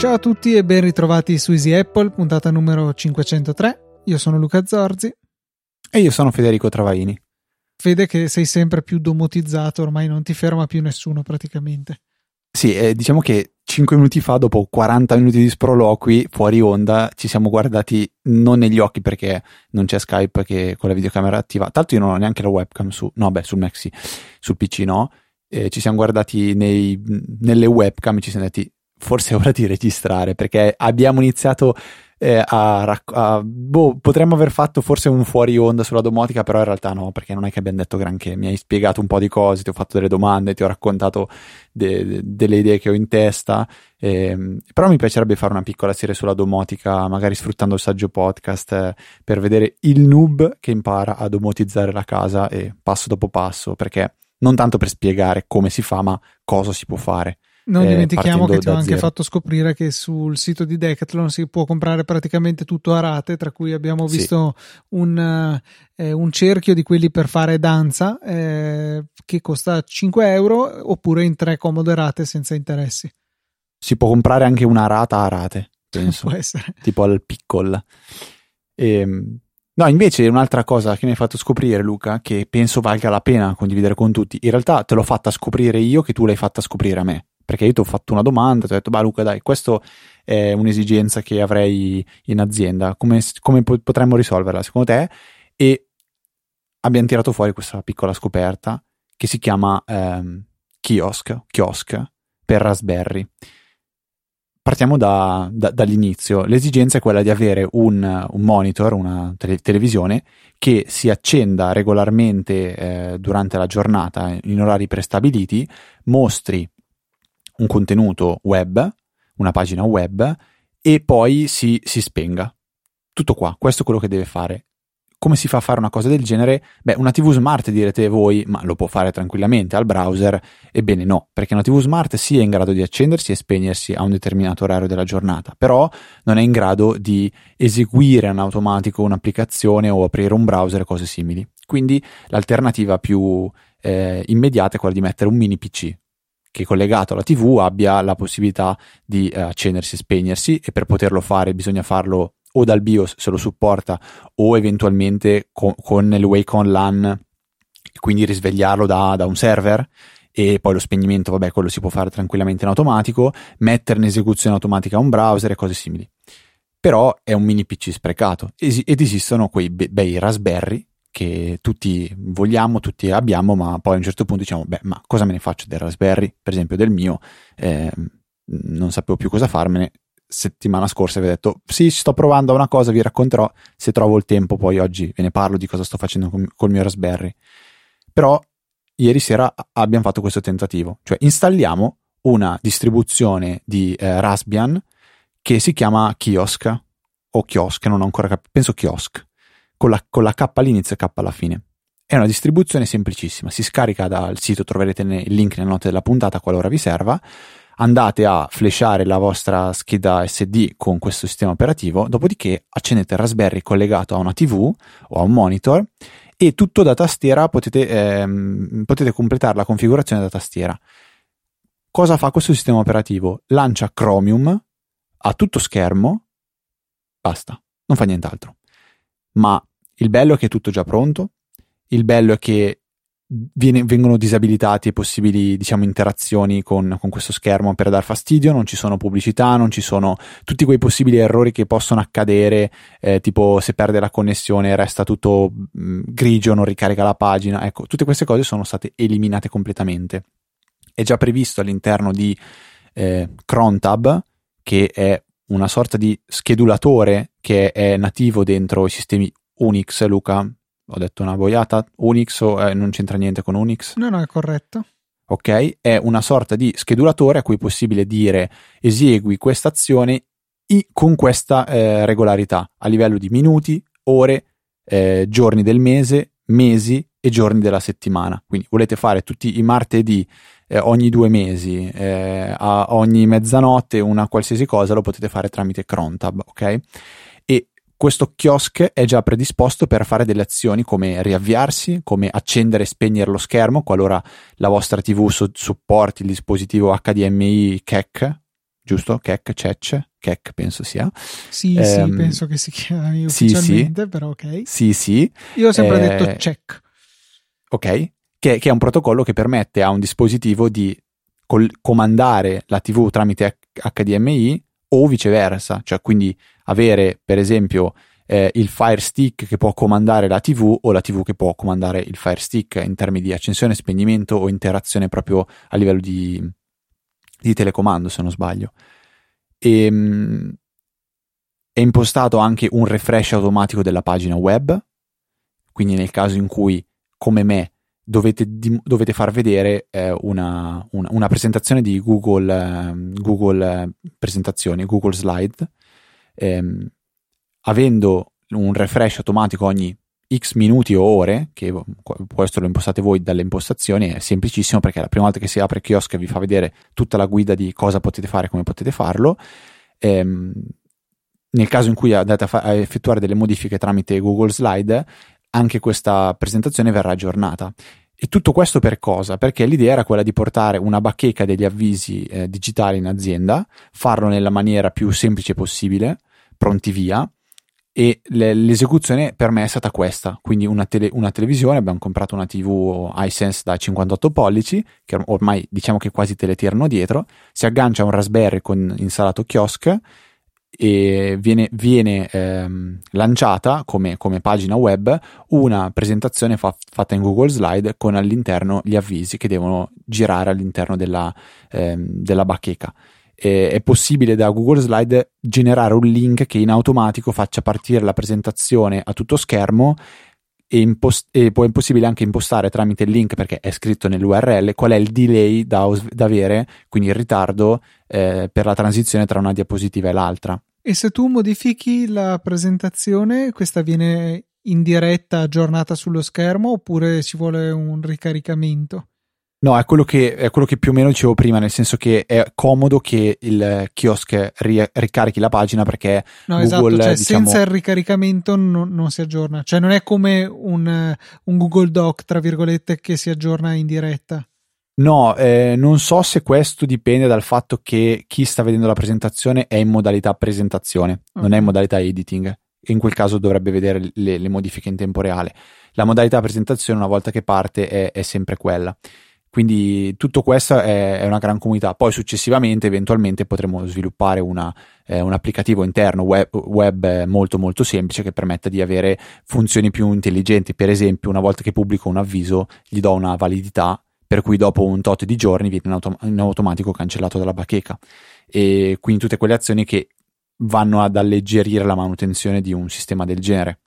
Ciao a tutti e ben ritrovati su Easy Apple, puntata numero 503. Io sono Luca Zorzi. E io sono Federico Travaini. Fede che sei sempre più domotizzato, ormai non ti ferma più nessuno praticamente. Sì, eh, diciamo che 5 minuti fa, dopo 40 minuti di sproloqui fuori onda, ci siamo guardati non negli occhi perché non c'è Skype che con la videocamera attiva. Tanto io non ho neanche la webcam su, no, beh, sul Mac sul PC no. Eh, ci siamo guardati nei, nelle webcam e ci siamo detti forse è ora di registrare perché abbiamo iniziato eh, a, a boh, potremmo aver fatto forse un fuori onda sulla domotica, però in realtà no, perché non è che abbiamo detto granché. Mi hai spiegato un po' di cose, ti ho fatto delle domande, ti ho raccontato de, de, delle idee che ho in testa. Eh, però mi piacerebbe fare una piccola serie sulla domotica, magari sfruttando il saggio podcast eh, per vedere il noob che impara a domotizzare la casa e passo dopo passo, perché non tanto per spiegare come si fa, ma cosa si può fare. Non eh, dimentichiamo che ti ho anche zero. fatto scoprire che sul sito di Decathlon si può comprare praticamente tutto a rate, tra cui abbiamo visto sì. un, eh, un, cerchio di quelli per fare danza eh, che costa 5 euro oppure in tre comode rate senza interessi. Si può comprare anche una rata a rate, penso. può essere. Tipo al piccol. E, ehm, no, invece un'altra cosa che mi hai fatto scoprire, Luca, che penso valga la pena condividere con tutti, in realtà te l'ho fatta scoprire io che tu l'hai fatta scoprire a me perché io ti ho fatto una domanda, ti ho detto, bah Luca dai, questa è un'esigenza che avrei in azienda, come, come potremmo risolverla secondo te? E abbiamo tirato fuori questa piccola scoperta che si chiama ehm, kiosk, kiosk per Raspberry. Partiamo da, da, dall'inizio. L'esigenza è quella di avere un, un monitor, una tele- televisione che si accenda regolarmente eh, durante la giornata in orari prestabiliti, mostri un contenuto web, una pagina web, e poi si, si spenga. Tutto qua, questo è quello che deve fare. Come si fa a fare una cosa del genere? Beh, una TV smart direte voi, ma lo può fare tranquillamente al browser? Ebbene no, perché una TV smart sì è in grado di accendersi e spegnersi a un determinato orario della giornata, però non è in grado di eseguire in automatico un'applicazione o aprire un browser e cose simili. Quindi l'alternativa più eh, immediata è quella di mettere un mini PC, che collegato alla TV abbia la possibilità di eh, accendersi e spegnersi e per poterlo fare bisogna farlo o dal BIOS se lo supporta o eventualmente con, con il Wake On LAN quindi risvegliarlo da, da un server e poi lo spegnimento, vabbè, quello si può fare tranquillamente in automatico, mettere in esecuzione automatica un browser e cose simili. Però è un mini PC sprecato ed esistono quei be- bei Raspberry che tutti vogliamo, tutti abbiamo, ma poi a un certo punto diciamo, beh, ma cosa me ne faccio del Raspberry, per esempio del mio, eh, non sapevo più cosa farmene. Settimana scorsa vi ho detto, sì, sto provando una cosa, vi racconterò se trovo il tempo, poi oggi ve ne parlo di cosa sto facendo con, col mio Raspberry. Però ieri sera abbiamo fatto questo tentativo, cioè installiamo una distribuzione di eh, Raspbian che si chiama Kiosk o Kiosk, non ho ancora capito, penso Kiosk con la, con la K all'inizio e K alla fine. È una distribuzione semplicissima, si scarica dal sito, troverete il link nelle note della puntata qualora vi serva. Andate a flashare la vostra scheda SD con questo sistema operativo, dopodiché accendete il Raspberry collegato a una TV o a un monitor e tutto da tastiera potete, ehm, potete completare la configurazione da tastiera. Cosa fa questo sistema operativo? Lancia Chromium a tutto schermo, basta, non fa nient'altro. Ma il bello è che è tutto già pronto, il bello è che viene, vengono disabilitati possibili diciamo, interazioni con, con, questo schermo per dar fastidio, non ci sono pubblicità, non ci sono tutti quei possibili errori che possono accadere, eh, tipo se perde la connessione resta tutto mh, mm, grigio, non ricarica la pagina, ecco, tutte queste cose sono state eliminate completamente. È già previsto all'interno di eh, Crontab, che è una sorta di schedulatore che è nativo dentro i sistemi Unix, Luca? Ho detto una boiata? Unix o eh, non c'entra niente con Unix? No, no, è corretto. Ok, è una sorta di schedulatore a cui è possibile dire esegui questa azione con questa eh, regolarità a livello di minuti, ore, eh, giorni del mese, mesi e giorni della settimana. Quindi volete fare tutti i martedì eh, ogni due mesi, eh, a ogni mezzanotte, una qualsiasi cosa, lo potete fare tramite Crontab, ok? Questo kiosk è già predisposto per fare delle azioni come riavviarsi, come accendere e spegnere lo schermo qualora la vostra TV su- supporti il dispositivo HDMI KEC, giusto? KEC, CEC, KEC penso sia. Sì, eh, sì, penso che si chiami ufficialmente, sì, però ok. Sì, sì. Io ho sempre eh, detto CEC. Ok, che, che, è un protocollo che permette a un dispositivo di col- comandare la TV tramite HDMI o viceversa, cioè quindi avere per esempio eh, il Fire Stick che può comandare la TV o la TV che può comandare il Fire Stick in termini di accensione, spegnimento o interazione proprio a livello di, di telecomando se non sbaglio. E, ehm, è impostato anche un refresh automatico della pagina web, quindi nel caso in cui come me dovete, dovete far vedere eh, una, una, una, presentazione di Google, eh, Google eh, presentazioni, Google Slide, ehm, avendo un refresh automatico ogni x minuti o ore, che questo lo impostate voi dalle impostazioni, è semplicissimo perché la prima volta che si apre kiosk vi fa vedere tutta la guida di cosa potete fare e come potete farlo. Ehm, nel caso in cui andate a, fa- a, effettuare delle modifiche tramite Google Slide, anche questa presentazione verrà aggiornata. E tutto questo per cosa? Perché l'idea era quella di portare una bacheca degli avvisi eh, digitali in azienda, farlo nella maniera più semplice possibile, pronti via, e le, l'esecuzione per me è stata questa, quindi una, tele, una, televisione, abbiamo comprato una TV iSense da 58 pollici, che ormai diciamo che quasi te le tirano dietro, si aggancia a un Raspberry con installato kiosk, e viene, viene ehm, lanciata come, come, pagina web una presentazione fa, fatta in Google Slide con all'interno gli avvisi che devono girare all'interno della, ehm, della bacheca. E, è possibile da Google Slide generare un link che in automatico faccia partire la presentazione a tutto schermo e, impost- e poi è possibile anche impostare tramite il link perché è scritto nell'URL qual è il delay da, da avere, quindi il ritardo eh, per la transizione tra una diapositiva e l'altra. E se tu modifichi la presentazione, questa viene in diretta aggiornata sullo schermo oppure ci vuole un ricaricamento? No, è quello, che, è quello che più o meno dicevo prima, nel senso che è comodo che il kiosk ri- ricarichi la pagina perché no, Google, esatto, cioè, diciamo... senza il ricaricamento non, non, si aggiorna, cioè non è come un, un Google Doc, tra virgolette, che si aggiorna in diretta. No, eh, non so se questo dipende dal fatto che chi sta vedendo la presentazione è in modalità presentazione, okay. non è in modalità editing. In quel caso dovrebbe vedere le, le, modifiche in tempo reale. La modalità presentazione, una volta che parte, è, è sempre quella. Quindi tutto questo è, è, una gran comunità. Poi successivamente, eventualmente, potremo sviluppare una, eh, un applicativo interno web, web, molto molto semplice che permetta di avere funzioni più intelligenti. Per esempio, una volta che pubblico un avviso, gli do una validità per cui dopo un tot di giorni viene in, autom- in automatico cancellato dalla bacheca. E quindi tutte quelle azioni che vanno ad alleggerire la manutenzione di un sistema del genere,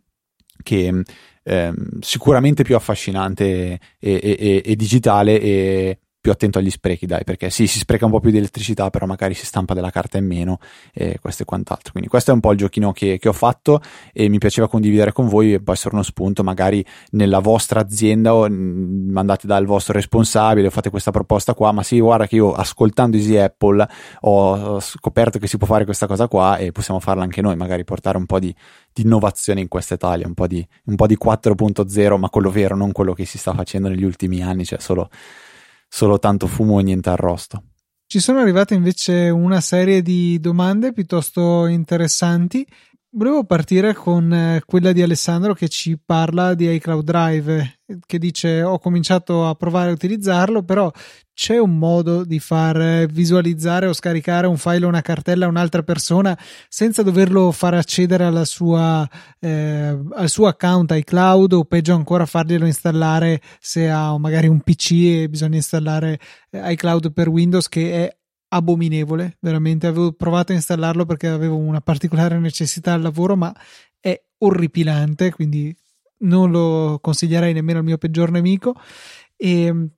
che eh, sicuramente più affascinante e, e, e, e digitale e più attento agli sprechi, dai, perché sì, si spreca un po' più di elettricità, però magari si stampa della carta in meno e questo e quant'altro. Quindi questo è un po' il giochino che, che ho fatto e mi piaceva condividere con voi e può essere uno spunto magari nella vostra azienda o mandate dal vostro responsabile o fate questa proposta qua, ma sì, guarda che io ascoltando Easy Apple ho scoperto che si può fare questa cosa qua e possiamo farla anche noi, magari portare un po' di, di innovazione in questa Italia, un po' di, un po' di 4.0, ma quello vero, non quello che si sta facendo negli ultimi anni, cioè solo solo tanto fumo e niente arrosto. Ci sono arrivate invece una serie di domande piuttosto interessanti. Volevo partire con eh, quella di Alessandro che ci parla di iCloud Drive, che dice ho cominciato a provare a utilizzarlo, però c'è un modo di far visualizzare o scaricare un file o una cartella a un'altra persona senza doverlo far accedere sua, eh, al suo account iCloud o peggio ancora farglielo installare se ha magari un PC e bisogna installare eh, iCloud per Windows che è abominevole, veramente avevo provato a installarlo perché avevo una particolare necessità al lavoro, ma è orripilante, quindi non lo consiglierei nemmeno al mio peggior nemico. E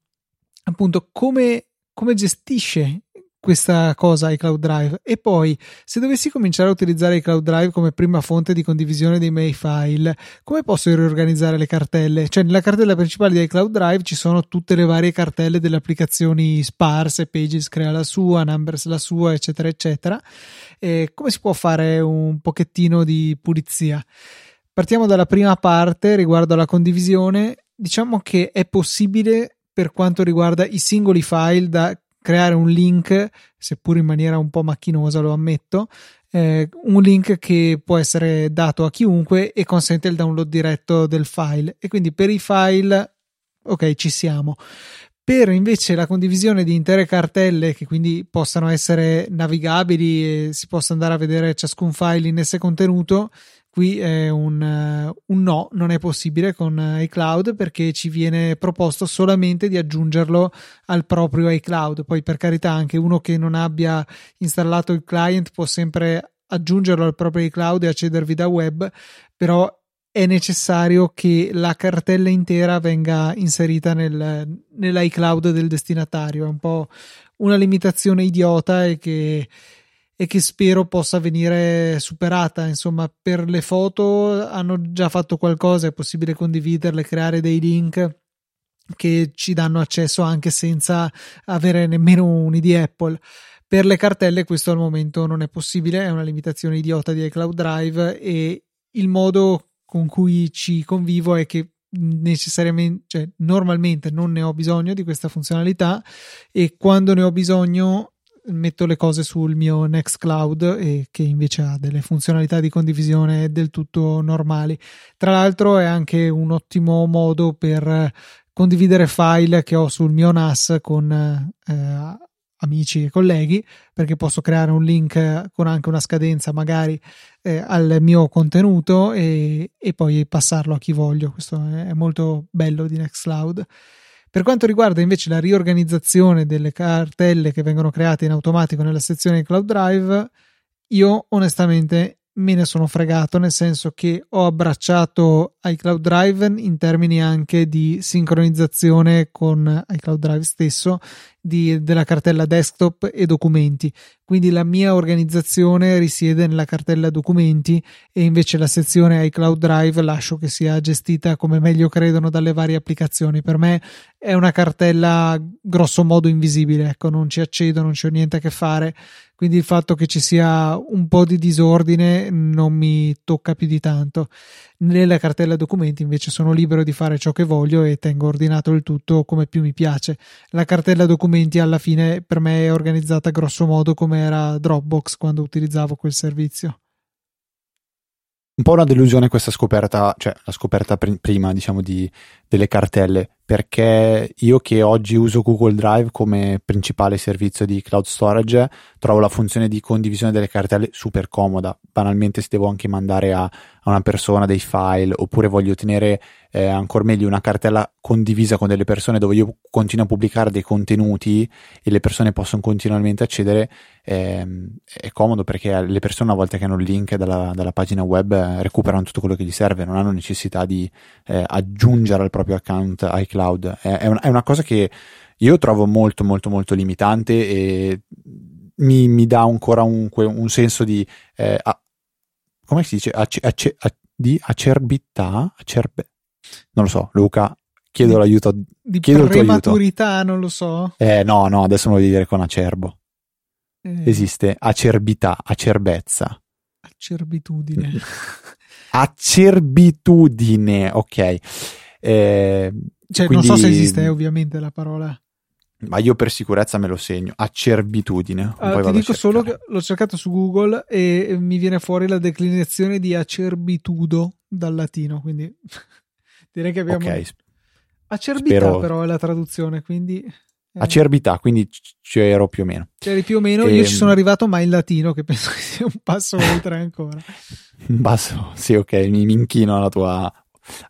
appunto come, come gestisce questa cosa iCloud Drive. E poi se dovessi cominciare a utilizzare iCloud Drive come prima fonte di condivisione dei miei file come posso riorganizzare le cartelle? Cioè nella cartella principale di iCloud Drive ci sono tutte le varie cartelle delle applicazioni sparse Pages crea la sua Numbers la sua eccetera eccetera. E come si può fare un pochettino di pulizia? Partiamo dalla prima parte riguardo alla condivisione. Diciamo che è possibile per quanto riguarda i singoli file da creare un link, seppur in maniera un po' macchinosa, lo ammetto, eh, un link che può essere dato a chiunque e consente il download diretto del file. E quindi per i file, ok, ci siamo. Per invece la condivisione di intere cartelle che quindi possano essere navigabili e si possa andare a vedere ciascun file in esse contenuto, Qui è un, un, no, non è possibile con iCloud perché ci viene proposto solamente di aggiungerlo al proprio iCloud. Poi, per carità, anche uno che non abbia installato il client può sempre aggiungerlo al proprio iCloud e accedervi da web, però è necessario che la cartella intera venga inserita nel, nell'iCloud del destinatario. È un po' una limitazione idiota e che e che spero possa venire superata. Insomma, per le foto hanno già fatto qualcosa, è possibile condividerle, creare dei link che ci danno accesso anche senza avere nemmeno un ID Apple. Per le cartelle questo al momento non è possibile, è una limitazione idiota di iCloud Drive e il modo con cui ci convivo è che necessariamente, cioè normalmente non ne ho bisogno di questa funzionalità e quando ne ho bisogno metto le cose sul mio Nextcloud e che invece ha delle funzionalità di condivisione del tutto normali. Tra l'altro è anche un ottimo modo per condividere file che ho sul mio NAS con eh, amici e colleghi perché posso creare un link con anche una scadenza magari eh, al mio contenuto e, e, poi passarlo a chi voglio. Questo è molto bello di Nextcloud. Per quanto riguarda invece la riorganizzazione delle cartelle che vengono create in automatico nella sezione Cloud Drive, io onestamente me ne sono fregato, nel senso che ho abbracciato iCloud Drive in termini anche di sincronizzazione con iCloud Drive stesso di, della cartella desktop e documenti. Quindi la mia organizzazione risiede nella cartella documenti e invece la sezione iCloud Drive lascio che sia gestita come meglio credono dalle varie applicazioni. Per me è una cartella grosso modo invisibile, ecco, non ci accedo, non c'ho niente a che fare quindi il fatto che ci sia un po' di disordine non mi tocca più di tanto. Nella cartella documenti invece sono libero di fare ciò che voglio e tengo ordinato il tutto come più mi piace. La cartella documenti alla fine per me è organizzata grosso modo come era Dropbox quando utilizzavo quel servizio. Un po' una delusione questa scoperta, cioè la scoperta pr- prima diciamo di, delle cartelle, perché io che oggi uso Google Drive come principale servizio di cloud storage trovo la funzione di condivisione delle cartelle super comoda. Banalmente se devo anche mandare a, a una persona dei file oppure voglio tenere eh, ancora meglio una cartella condivisa con delle persone dove io continuo a pubblicare dei contenuti e le persone possono continuamente accedere, eh, è comodo perché le persone una volta che hanno il link dalla, dalla pagina web recuperano tutto quello che gli serve, non hanno necessità di eh, aggiungere al proprio account iCloud. È, è, un, è, una cosa che io trovo molto molto molto limitante e mi, mi dà ancora un, un senso di eh, a, come si dice? Ace, ace, a, di acerbità? Acerbe, non lo so Luca chiedo di, l'aiuto di chiedo prematurità non lo so. Eh no no adesso me lo devi dire con acerbo. Eh. esiste acerbità acerbezza. Acerbitudine. Acerbitudine, ok. Eh, cioè, quindi, non so se esiste ovviamente la parola. Ma io per sicurezza me lo segno, acerbitudine. Uh, ti dico solo che l'ho cercato su Google e mi viene fuori la declinazione di acerbitudo dal latino, quindi direi che abbiamo... Okay. Acerbità Spero... però è la traduzione, quindi... Eh. Acerbità, quindi c'ero più o meno. C'eri più o meno, e... io ci ehm, sono arrivato ma in latino, che penso che sia un passo oltre ancora. un passo, sì, ok, mi inchino alla tua,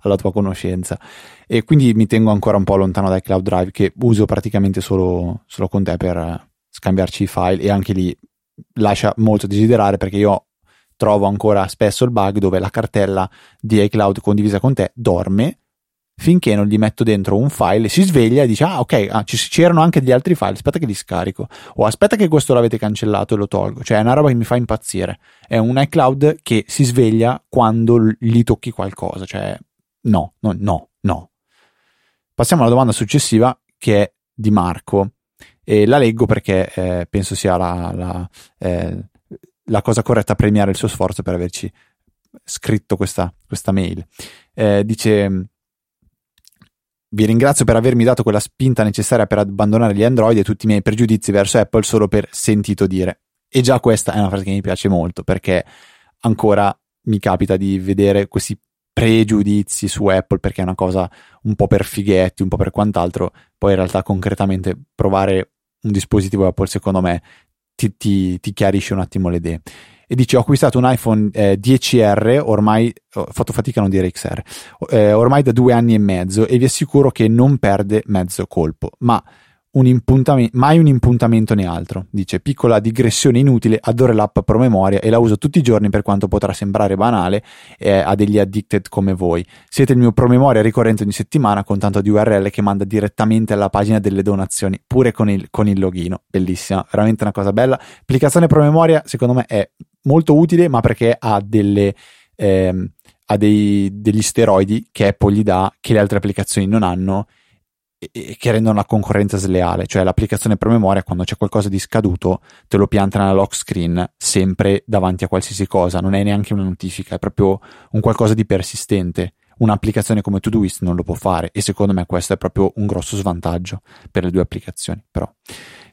alla tua conoscenza. E quindi mi tengo ancora un po' lontano dai cloud drive che uso praticamente solo, solo con te per scambiarci i file e anche lì lascia molto desiderare perché io trovo ancora spesso il bug dove la cartella di iCloud condivisa con te dorme finché non gli metto dentro un file si sveglia e dice ah ok ah, ci, c'erano anche degli altri file aspetta che li scarico. O aspetta che questo l'avete cancellato e lo tolgo. Cioè è una roba che mi fa impazzire. È un iCloud che si sveglia quando gli tocchi qualcosa cioè no no no no. Passiamo alla domanda successiva che è di Marco. E la leggo perché eh, penso sia la, la, eh, la cosa corretta a premiare il suo sforzo per averci scritto questa, questa mail. Eh, dice vi ringrazio per avermi dato quella spinta necessaria per abbandonare gli Android e tutti i miei pregiudizi verso Apple solo per sentito dire. E già questa è una frase che mi piace molto perché ancora mi capita di vedere questi pregiudizi su Apple perché è una cosa un po' per fighetti, un po' per quant'altro, poi in realtà concretamente provare un dispositivo Apple secondo me ti, ti, ti chiarisce un attimo le idee. E dice ho acquistato un iPhone eh, 10R ormai ho fatto fatica a non dire XR eh, ormai da due anni e mezzo e vi assicuro che non perde mezzo colpo. Ma un impuntamento, mai un impuntamento né altro. Dice piccola digressione inutile, adoro l'app promemoria e la uso tutti i giorni per quanto potrà sembrare banale eh, a degli addicted come voi. Siete il mio promemoria ricorrente ogni settimana con tanto di URL che manda direttamente alla pagina delle donazioni, pure con il, con il logino. Bellissima, veramente una cosa bella. Applicazione promemoria secondo me è molto utile, ma perché ha delle... Ehm, ha dei, degli steroidi che Apple gli dà che le altre applicazioni non hanno che rendono la concorrenza sleale, cioè l'applicazione promemoria quando c'è qualcosa di scaduto te lo pianta nella lock screen sempre davanti a qualsiasi cosa, non è neanche una notifica, è proprio un qualcosa di persistente. Un'applicazione come Todoist non lo può fare e secondo me questo è proprio un grosso svantaggio per le due applicazioni, però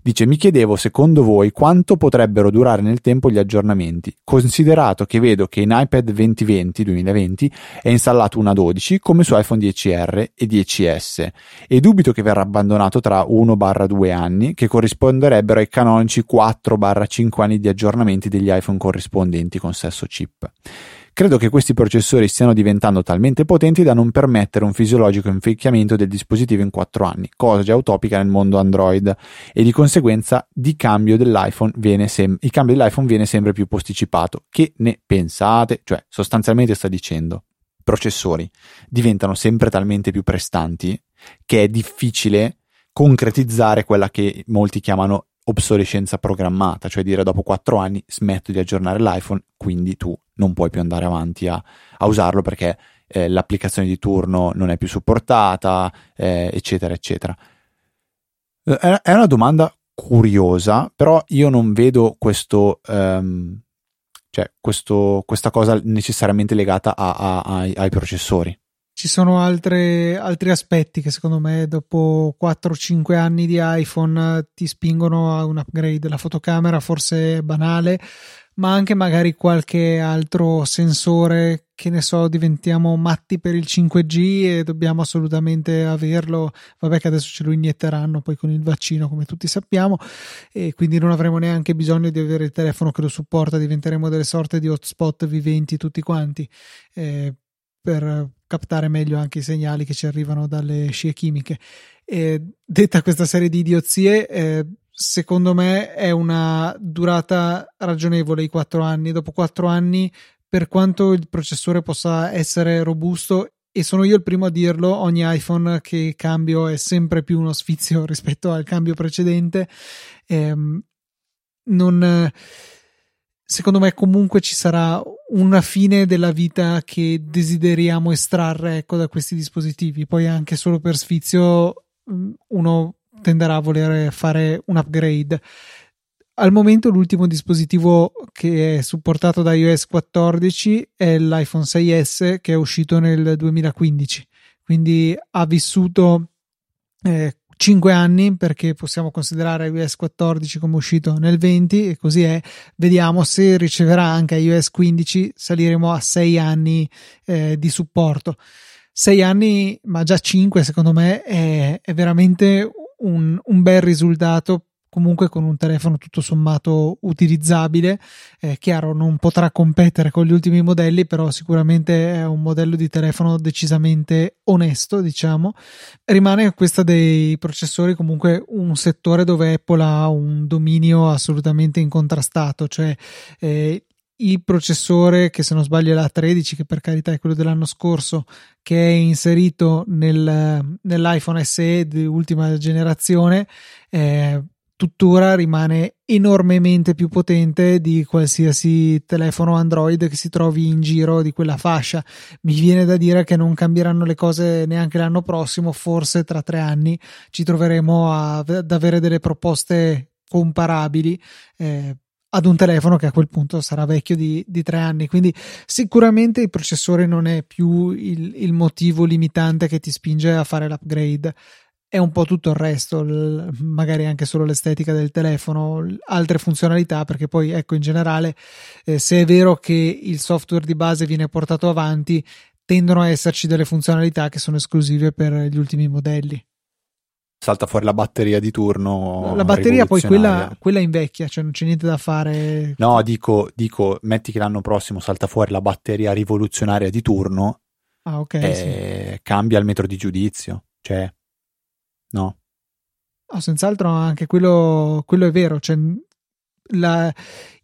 Dice, mi chiedevo secondo voi quanto potrebbero durare nel tempo gli aggiornamenti, considerato che vedo che in iPad 2020 2020 è installato una 12 come su iPhone 10R e 10S e dubito che verrà abbandonato tra 1-2 anni che corrisponderebbero ai canonici 4-5 anni di aggiornamenti degli iPhone corrispondenti con stesso chip. Credo che questi processori stiano diventando talmente potenti da non permettere un fisiologico invecchiamento del dispositivo in 4 anni, cosa già utopica nel mondo Android, e di conseguenza di cambio dell'iPhone viene sem- il cambio dell'iPhone viene sempre più posticipato. Che ne pensate? Cioè, sostanzialmente sta dicendo, processori diventano sempre talmente più prestanti che è difficile concretizzare quella che molti chiamano obsolescenza programmata, cioè dire dopo 4 anni smetto di aggiornare l'iPhone, quindi tu non puoi più andare avanti a, a usarlo perché eh, l'applicazione di turno non è più supportata, eh, eccetera, eccetera. Eh, è una domanda curiosa, però io non vedo questo, um, cioè questo, questa cosa necessariamente legata a, a, ai, ai processori ci sono altre, altri aspetti che secondo me dopo 4-5 anni di iPhone ti spingono a un upgrade. La fotocamera forse è banale, ma anche magari qualche altro sensore che ne so, diventiamo matti per il 5G e dobbiamo assolutamente averlo. Vabbè, che adesso ce lo inietteranno poi con il vaccino, come tutti sappiamo, e quindi non avremo neanche bisogno di avere il telefono che lo supporta, diventeremo delle sorte di hotspot viventi tutti quanti. Eh, per captare meglio anche i segnali che ci arrivano dalle scie chimiche. E detta questa serie di idiozie, eh, secondo me è una durata ragionevole i quattro anni. Dopo quattro anni, per quanto il processore possa essere robusto, e sono io il primo a dirlo, ogni iPhone che cambio è sempre più uno sfizio rispetto al cambio precedente. Ehm, non secondo me comunque ci sarà una fine della vita che desideriamo estrarre ecco, da questi dispositivi. Poi anche solo per sfizio mm, uno tenderà a voler fare un upgrade. Al momento l'ultimo dispositivo che è supportato da iOS 14 è l'iPhone 6S che è uscito nel 2015, quindi ha vissuto eh, 5 anni perché possiamo considerare iOS 14 come uscito nel 20 e così è. Vediamo se riceverà anche iOS 15, saliremo a 6 anni eh, di supporto. 6 anni, ma già 5 secondo me è, è veramente un, un bel risultato comunque con un telefono tutto sommato utilizzabile. È chiaro, non potrà competere con gli ultimi modelli, però sicuramente è un modello di telefono decisamente onesto, diciamo. Rimane questa dei processori comunque un settore dove Apple ha un dominio assolutamente incontrastato, cioè eh, il processore che se non sbaglio è la 13 che per carità è quello dell'anno scorso che è inserito nel, nell'iPhone SE di ultima generazione eh, tuttora rimane enormemente più potente di qualsiasi telefono Android che si trovi in giro di quella fascia. Mi viene da dire che non cambieranno le cose neanche l'anno prossimo, forse tra tre anni ci troveremo a, ad avere delle proposte comparabili. Eh, ad un telefono che a quel punto sarà vecchio di, di, tre anni. Quindi sicuramente il processore non è più il, il motivo limitante che ti spinge a fare l'upgrade è un po' tutto il resto, magari anche solo l'estetica del telefono, altre funzionalità, perché poi ecco in generale eh, se è vero che il software di base viene portato avanti, tendono a esserci delle funzionalità che sono esclusive per gli ultimi modelli. Salta fuori la batteria di turno. La batteria poi quella, quella invecchia, cioè non c'è niente da fare. No, dico, dico, metti che l'anno prossimo salta fuori la batteria rivoluzionaria di turno. Ah, ok. E sì. cambia il metro di giudizio. Cioè, No. Oh, senz'altro anche quello, quello è vero. Cioè, la,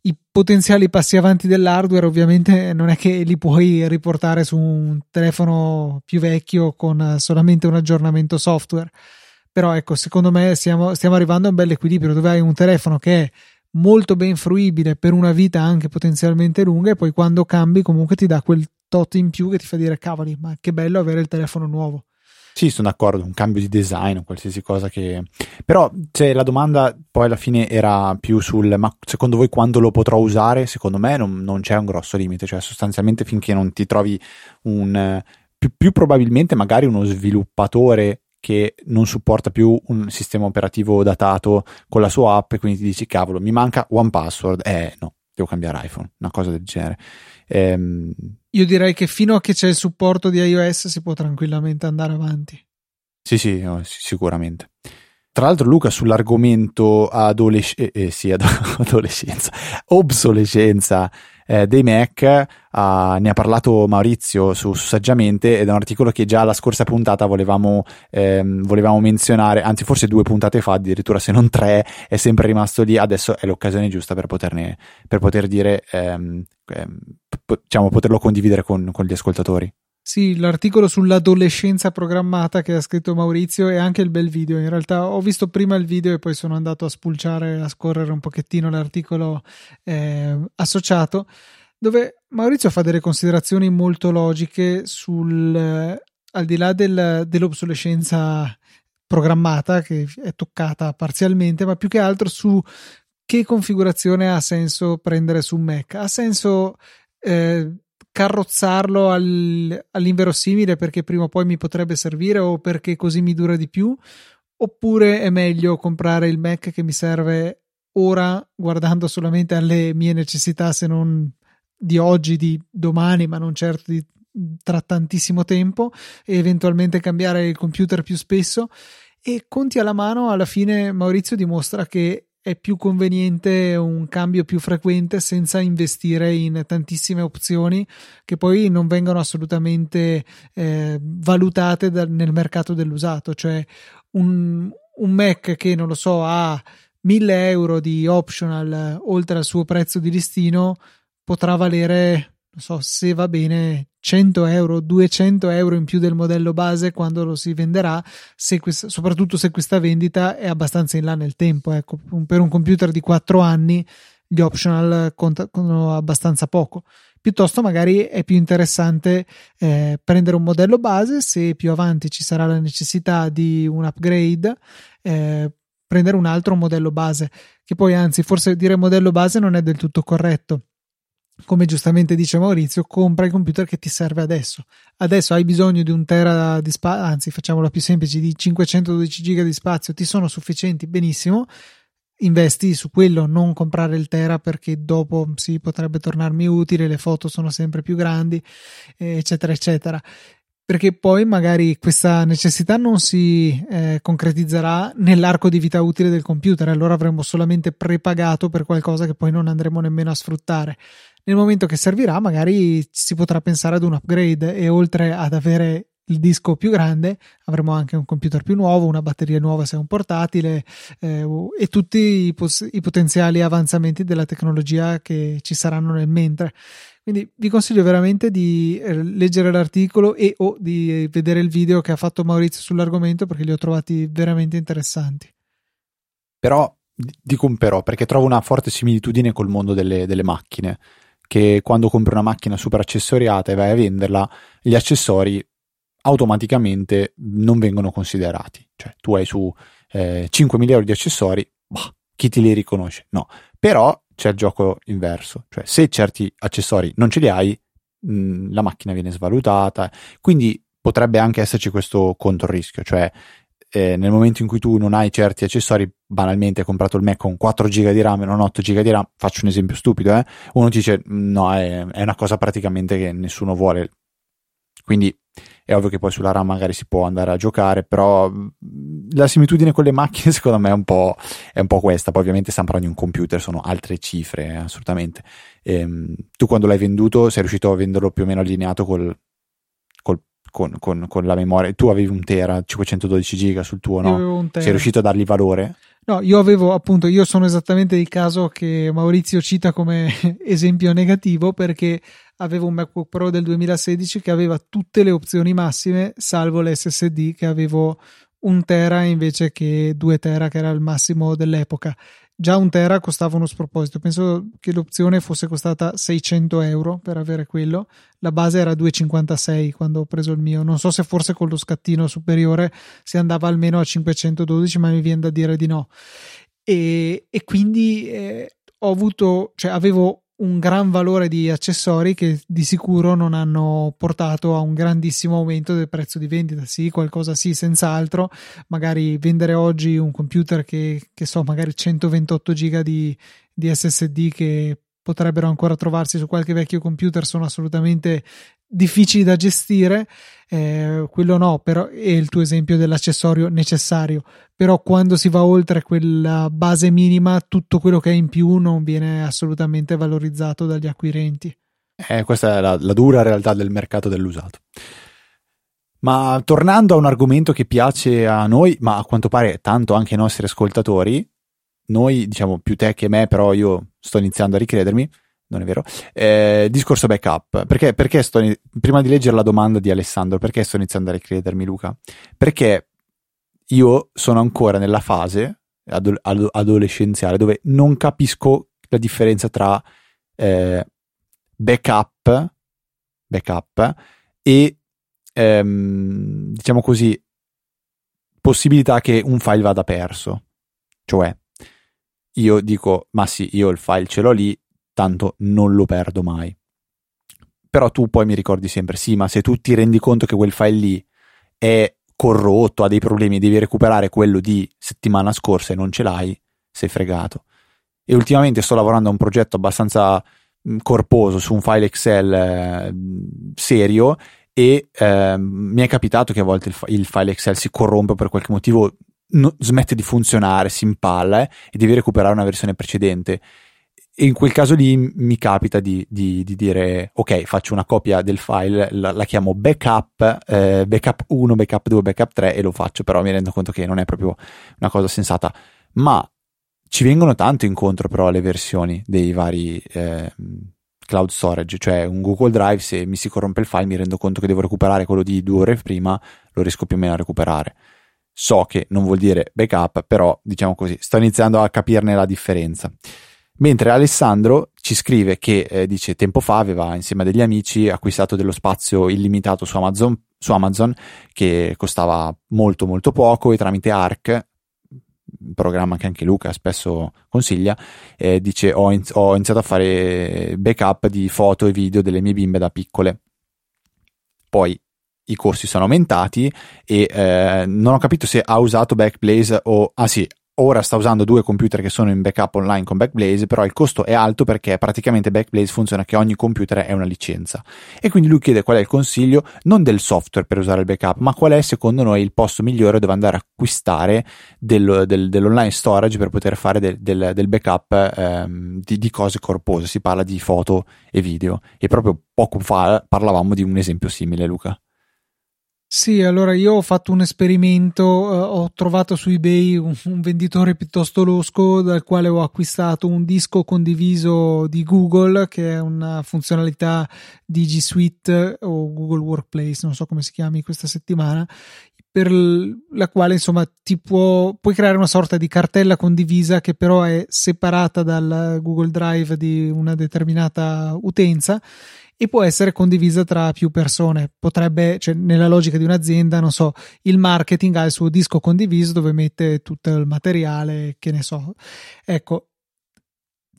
I potenziali passi avanti dell'hardware ovviamente non è che li puoi riportare su un telefono più vecchio con solamente un aggiornamento software. Però ecco, secondo me stiamo, stiamo arrivando a un bel equilibrio dove hai un telefono che è molto ben fruibile per una vita anche potenzialmente lunga e poi quando cambi comunque ti dà quel tot in più che ti fa dire cavoli ma che bello avere il telefono nuovo sì, sono d'accordo, un cambio di design qualsiasi cosa che... Però cioè, la domanda poi alla fine era più sul ma secondo voi quando lo potrò usare? Secondo me non, non c'è un grosso limite, cioè sostanzialmente finché non ti trovi un... Più, più probabilmente magari uno sviluppatore che non supporta più un sistema operativo datato con la sua app e quindi ti dici cavolo mi manca one password eh no devo cambiare iPhone una cosa del genere ehm, io direi che fino a che c'è il supporto di iOS si può tranquillamente andare avanti. Sì, sì, sicuramente. Tra l'altro, Luca, sull'argomento adolesc- eh, eh, sì, adolescenza, obsolescenza eh, dei Mac, uh, ne ha parlato Maurizio su, su, Saggiamente ed è un articolo che già la scorsa puntata volevamo, ehm, volevamo menzionare, anzi forse due puntate fa, addirittura se non tre, è sempre rimasto lì, adesso è l'occasione giusta per, poterne, per poter dire, ehm, ehm, diciamo, poterlo condividere con, con gli ascoltatori. Sì, l'articolo sull'adolescenza programmata che ha scritto Maurizio e anche il bel video. In realtà ho visto prima il video e poi sono andato a spulciare, a scorrere un pochettino l'articolo eh, associato, dove Maurizio fa delle considerazioni molto logiche sul, eh, al di là del, dell'obsolescenza programmata che è toccata parzialmente, ma più che altro su che configurazione ha senso prendere su Mac. Ha senso eh, carrozzarlo al, all'inverosimile perché prima o poi mi potrebbe servire o perché così mi dura di più? Oppure è meglio comprare il Mac che mi serve ora guardando solamente alle mie necessità se non di oggi, di domani, ma non certo di tra tantissimo tempo e eventualmente cambiare il computer più spesso? E conti alla mano alla fine Maurizio dimostra che è più conveniente un cambio più frequente senza investire in tantissime opzioni che poi non vengono assolutamente eh, valutate da, nel mercato dell'usato. Cioè un, un Mac che non lo so ha 1000 euro di optional oltre al suo prezzo di listino potrà valere non so se va bene 100 euro 200 euro in più del modello base quando lo si venderà se questa, soprattutto se questa vendita è abbastanza in là nel tempo ecco. Per un computer di 4 anni gli optional contano abbastanza poco. Piuttosto magari è più interessante eh, prendere un modello base se più avanti ci sarà la necessità di un upgrade eh, prendere un altro modello base che poi anzi forse dire modello base non è del tutto corretto come giustamente dice Maurizio, compra il computer che ti serve adesso. Adesso hai bisogno di un tera di spazio, anzi facciamola più semplice, di 512 giga di spazio, ti sono sufficienti, benissimo. Investi su quello, non comprare il tera perché dopo si sì, potrebbe tornarmi utile, le foto sono sempre più grandi, eccetera, eccetera perché poi magari questa necessità non si eh, concretizzerà nell'arco di vita utile del computer, allora avremo solamente prepagato per qualcosa che poi non andremo nemmeno a sfruttare. Nel momento che servirà magari si potrà pensare ad un upgrade e oltre ad avere il disco più grande, avremo anche un computer più nuovo, una batteria nuova se è un portatile eh, e tutti i, pos- i, potenziali avanzamenti della tecnologia che ci saranno nel mentre. Quindi vi consiglio veramente di eh, leggere l'articolo e o di vedere il video che ha fatto Maurizio sull'argomento perché li ho trovati veramente interessanti. Però dico un però perché trovo una forte similitudine col mondo delle, delle macchine che quando compri una macchina super accessoriata e vai a venderla, gli accessori automaticamente non vengono considerati. Cioè, tu hai su eh, 5 miliardi di accessori, bah, chi ti li riconosce? No. Però c'è il gioco inverso, cioè se certi accessori non ce li hai, mh, la macchina viene svalutata, quindi potrebbe anche esserci questo controrischio, cioè eh, nel momento in cui tu non hai certi accessori, banalmente hai comprato il Mac con 4 GB di RAM e non 8 GB di RAM, faccio un esempio stupido, eh? uno ti dice no, è, è una cosa praticamente che nessuno vuole. Quindi è ovvio che poi sulla RAM magari si può andare a giocare, però la similitudine con le macchine secondo me è un po', è un po questa. Poi ovviamente stiamo parlando di un computer, sono altre cifre, eh, assolutamente. Ehm, tu quando l'hai venduto sei riuscito a venderlo più o meno allineato col, col con, con, con, la memoria. Tu avevi un tera, 512 giga sul tuo, no? Sei riuscito a dargli valore? No, io avevo appunto, io sono esattamente il caso che Maurizio cita come esempio negativo perché avevo un MacBook Pro del 2016 che aveva tutte le opzioni massime salvo l'SSD che avevo un tera invece che due tera che era il massimo dell'epoca già un tera costava uno sproposito. Penso che l'opzione fosse costata 600 euro per avere quello. La base era 256 quando ho preso il mio. Non so se forse con lo scattino superiore si andava almeno a 512 ma mi viene da dire di no. E, e quindi eh, ho avuto cioè avevo un gran valore di accessori che di sicuro non hanno portato a un grandissimo aumento del prezzo di vendita. Sì, qualcosa sì, senz'altro. Magari vendere oggi un computer che, che so, magari 128 giga di, di SSD che potrebbero ancora trovarsi su qualche vecchio computer sono assolutamente difficili da gestire, eh, quello no, però è il tuo esempio dell'accessorio necessario, però quando si va oltre quella base minima, tutto quello che è in più non viene assolutamente valorizzato dagli acquirenti. Eh, questa è la, la dura realtà del mercato dell'usato. Ma tornando a un argomento che piace a noi, ma a quanto pare tanto anche ai nostri ascoltatori, noi diciamo più te che me, però io sto iniziando a ricredermi, non è vero? Eh, discorso backup. Perché, perché sto, prima di leggere la domanda di Alessandro, perché sto iniziando a ricredermi, Luca? Perché io sono ancora nella fase ado- ado- adolescenziale dove non capisco la differenza tra eh, backup, backup e ehm, diciamo così possibilità che un file vada perso. Cioè, io dico, ma sì, io il file ce l'ho lì, tanto non lo perdo mai. Però tu poi mi ricordi sempre, sì, ma se tu ti rendi conto che quel file lì è corrotto, ha dei problemi, devi recuperare quello di settimana scorsa e non ce l'hai, sei fregato. E ultimamente sto lavorando a un progetto abbastanza corposo su un file Excel eh, serio e eh, mi è capitato che a volte il, il, file Excel si corrompe per qualche motivo, no, smette di funzionare, si impalla eh, e devi recuperare una versione precedente e in quel caso lì mi capita di, di, di, dire ok faccio una copia del file la, la chiamo backup eh, backup 1 backup 2 backup 3 e lo faccio però mi rendo conto che non è proprio una cosa sensata. Ma ci vengono tanto incontro però alle versioni dei vari eh, cloud storage cioè un Google Drive se mi si corrompe il file mi rendo conto che devo recuperare quello di due ore prima lo riesco più o meno a recuperare. So che non vuol dire backup però diciamo così sto iniziando a capirne la differenza Mentre Alessandro ci scrive che eh, dice tempo fa aveva insieme a degli amici acquistato dello spazio illimitato su Amazon, su Amazon che costava molto molto poco e tramite Arc programma che anche Luca spesso consiglia, eh, dice ho, in- ho, iniziato a fare backup di foto e video delle mie bimbe da piccole. Poi i corsi sono aumentati e eh, non ho capito se ha usato Backblaze o... Ah sì, ora sta usando due computer che sono in backup online con Backblaze, però il costo è alto perché praticamente Backblaze funziona che ogni computer è una licenza. E quindi lui chiede qual è il consiglio, non del software per usare il backup, ma qual è secondo noi il posto migliore dove andare a acquistare del, del, dell'online storage per poter fare del, del, backup ehm, di, di cose corpose. Si parla di foto e video. E proprio poco fa parlavamo di un esempio simile, Luca. Sì, allora io ho fatto un esperimento, eh, ho trovato su eBay un, un, venditore piuttosto losco dal quale ho acquistato un disco condiviso di Google che è una funzionalità di G Suite o Google Workplace, non so come si chiami questa settimana, per la quale insomma ti può, puoi creare una sorta di cartella condivisa che però è separata dal Google Drive di una determinata utenza e può essere condivisa tra più persone. Potrebbe, cioè, nella logica di un'azienda, non so, il marketing ha il suo disco condiviso dove mette tutto il materiale, che ne so. Ecco,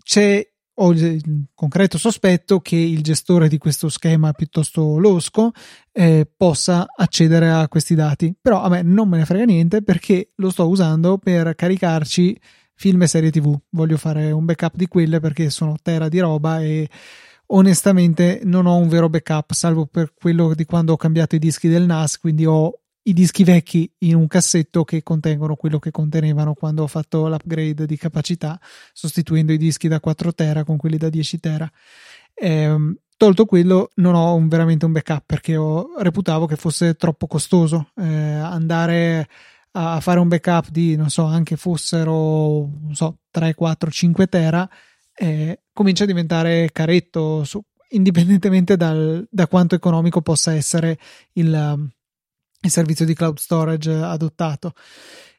c'è ho il concreto sospetto che il gestore di questo schema piuttosto losco eh, possa accedere a questi dati. Però a me non me ne frega niente perché lo sto usando per caricarci film e serie TV. Voglio fare un backup di quelle perché sono terra di roba e onestamente non ho un vero backup, salvo per quello di quando ho cambiato i dischi del NAS, quindi ho i dischi vecchi in un cassetto che contengono quello che contenevano quando ho fatto l'upgrade di capacità, sostituendo i dischi da 4 tera con quelli da 10 tera. Eh, tolto quello, non ho un, veramente un backup perché ho, reputavo che fosse troppo costoso eh, andare a fare un backup di, non so, anche fossero, non so, 3, 4, 5 tera eh, comincia a diventare caretto, su, indipendentemente dal, da quanto economico possa essere il, um, il, servizio di cloud storage adottato.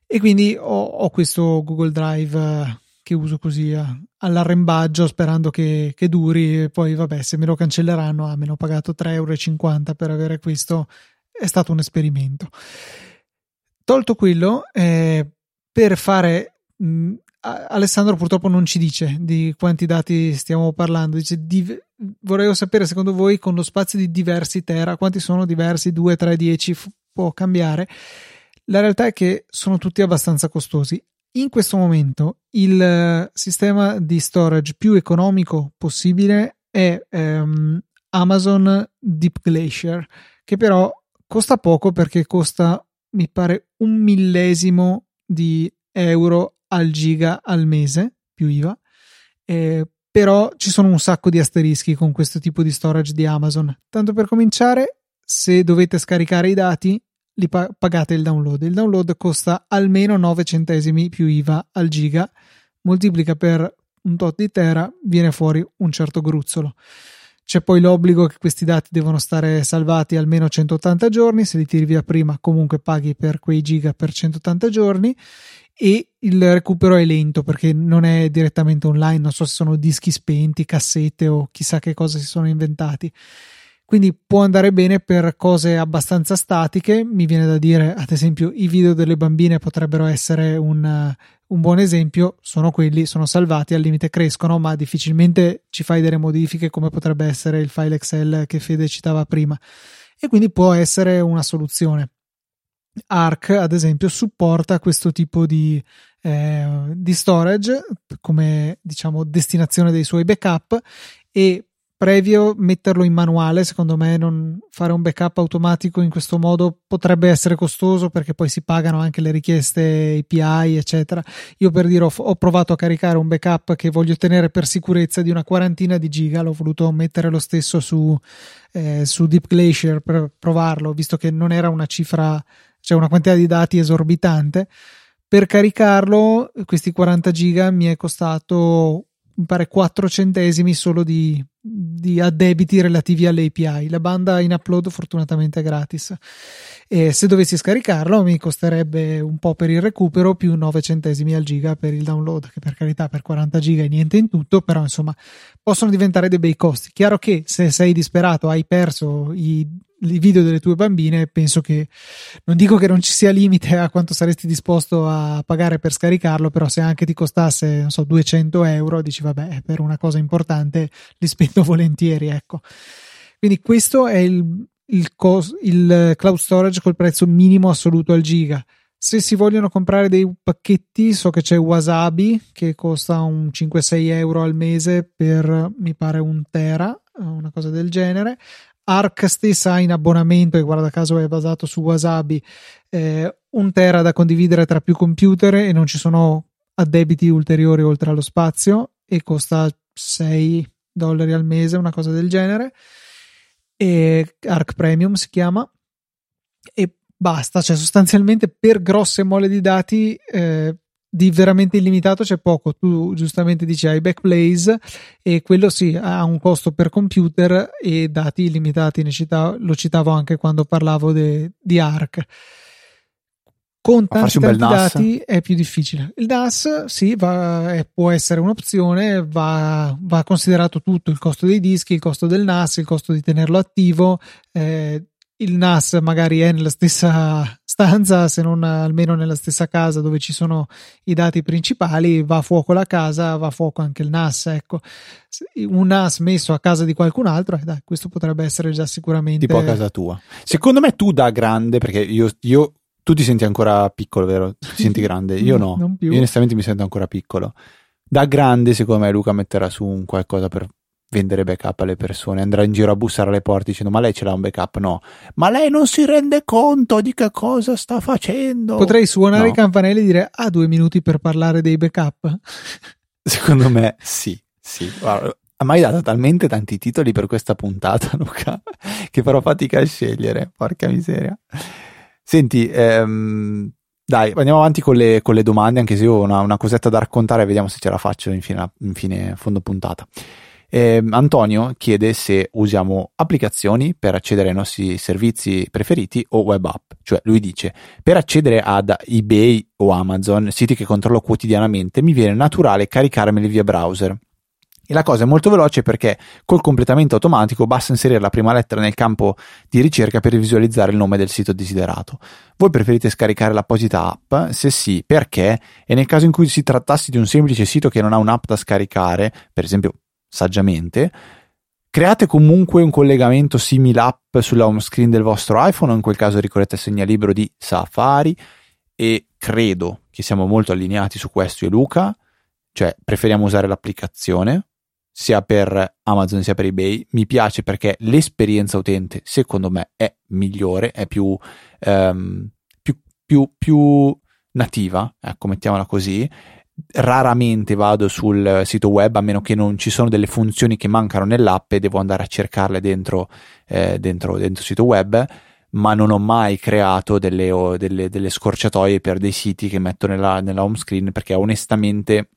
E quindi ho, ho questo Google Drive uh, che uso così uh, all'arrembaggio sperando che, che, duri. E poi, vabbè, se me lo cancelleranno, ah, me ne ho pagato 3,50 euro per avere questo. È stato un esperimento. Tolto quello, eh, per fare mh, Alessandro purtroppo non ci dice di quanti dati stiamo parlando. Dice: div- Vorrei sapere secondo voi con lo spazio di diversi tera quanti sono diversi 2, 3, 10 f- può cambiare. La realtà è che sono tutti abbastanza costosi. In questo momento il sistema di storage più economico possibile è um, Amazon Deep Glacier, che però costa poco perché costa, mi pare, un millesimo di euro al giga al mese più IVA. Eh, però ci sono un sacco di asterischi con questo tipo di storage di Amazon. Tanto per cominciare, se dovete scaricare i dati, li pa- pagate il download. Il download costa almeno 9 centesimi più IVA al giga, moltiplica per un tot di tera, viene fuori un certo gruzzolo. C'è poi l'obbligo che questi dati devono stare salvati almeno 180 giorni, se li tiri via prima comunque paghi per quei giga per 180 giorni e il recupero è lento perché non è direttamente online, non so se sono dischi spenti, cassette o chissà che cosa si sono inventati. Quindi può andare bene per cose abbastanza statiche, mi viene da dire, ad esempio, i video delle bambine potrebbero essere un, un buon esempio, sono quelli, sono salvati, al limite crescono, ma difficilmente ci fai delle modifiche come potrebbe essere il file Excel che Fede citava prima. E quindi può essere una soluzione. Arc, ad esempio, supporta questo tipo di, eh, di storage come diciamo destinazione dei suoi backup e previo metterlo in manuale, secondo me non fare un backup automatico in questo modo potrebbe essere costoso perché poi si pagano anche le richieste API, eccetera. Io per dire ho, ho provato a caricare un backup che voglio tenere per sicurezza di una quarantina di giga, l'ho voluto mettere lo stesso su, eh, su Deep Glacier per provarlo, visto che non era una cifra cioè una quantità di dati esorbitante. Per caricarlo, questi 40 giga mi è costato, mi pare, 4 centesimi solo di, di addebiti relativi alle API. La banda in upload fortunatamente è gratis. E se dovessi scaricarlo mi costerebbe un po' per il recupero più 9 centesimi al giga per il download, che per carità per 40 giga è niente in tutto, però insomma possono diventare dei bei costi. Chiaro che se sei disperato, hai perso i i video delle tue bambine, penso che non dico che non ci sia limite a quanto saresti disposto a pagare per scaricarlo, però se anche ti costasse, non so, 200 euro, dici vabbè, per una cosa importante li spendo volentieri, ecco. Quindi questo è il, il, cos- il cloud storage col prezzo minimo assoluto al giga. Se si vogliono comprare dei pacchetti, so che c'è Wasabi che costa un 5-6 euro al mese per mi pare un tera, una cosa del genere. Arc stessa ha in abbonamento, e guarda caso è basato su Wasabi, eh, un tera da condividere tra più computer e non ci sono addebiti ulteriori oltre allo spazio e costa 6 dollari al mese, una cosa del genere. E Arc Premium si chiama. E basta, cioè sostanzialmente per grosse mole di dati eh, di veramente illimitato c'è poco. Tu giustamente dici hai Backblaze e quello sì ha un costo per computer e dati illimitati. Citavo, lo citavo anche quando parlavo de, di Arc. Con tanti, tanti dati è più difficile. Il NAS sì, va, è, può essere un'opzione, va, va, considerato tutto, il costo dei dischi, il costo del NAS, il costo di tenerlo attivo, eh, il NAS magari è nella stessa stanza, se non almeno nella stessa casa dove ci sono i dati principali, va a fuoco la casa, va a fuoco anche il NAS. Ecco, un NAS messo a casa di qualcun altro, eh, dai, questo potrebbe essere già sicuramente. Tipo a casa tua. Secondo me tu da grande, perché io, io tu ti senti ancora piccolo, vero? Ti senti grande? Io no. Io onestamente mi sento ancora piccolo. Da grande, secondo me, Luca metterà su un qualcosa per vendere backup alle persone, andrà in giro a bussare alle porte dicendo ma lei ce l'ha un backup? No, ma lei non si rende conto di che cosa sta facendo. Potrei suonare no. i campanelli e dire ha ah, due minuti per parlare dei backup? Secondo me sì, sì. Guarda, ha mai dato talmente tanti titoli per questa puntata, Luca, che farò fatica a scegliere, porca miseria. Senti, ehm, dai, andiamo avanti con le, con le, domande, anche se io ho una, una, cosetta da raccontare, vediamo se ce la faccio infine, infine fondo puntata. Eh, Antonio chiede se usiamo applicazioni per accedere ai nostri servizi preferiti o web app. Cioè, lui dice: Per accedere ad eBay o Amazon, siti che controllo quotidianamente, mi viene naturale caricarmeli via browser. E la cosa è molto veloce perché col completamento automatico basta inserire la prima lettera nel campo di ricerca per visualizzare il nome del sito desiderato. Voi preferite scaricare l'apposita app? Se sì, perché? E nel caso in cui si trattasse di un semplice sito che non ha un'app da scaricare, per esempio saggiamente, create comunque un collegamento simile app sulla home screen del vostro iPhone in quel caso ricorrete il segnalibro di Safari. E credo che siamo molto allineati su questo io e Luca, cioè preferiamo usare l'applicazione sia per Amazon sia per eBay. Mi piace perché l'esperienza utente secondo me è migliore, è più, um, più, più, più nativa, ecco mettiamola così raramente vado sul sito web a meno che non ci sono delle funzioni che mancano nell'app e devo andare a cercarle dentro, eh, dentro, dentro sito web ma non ho mai creato delle, delle, delle scorciatoie per dei siti che metto nella, nella home screen perché onestamente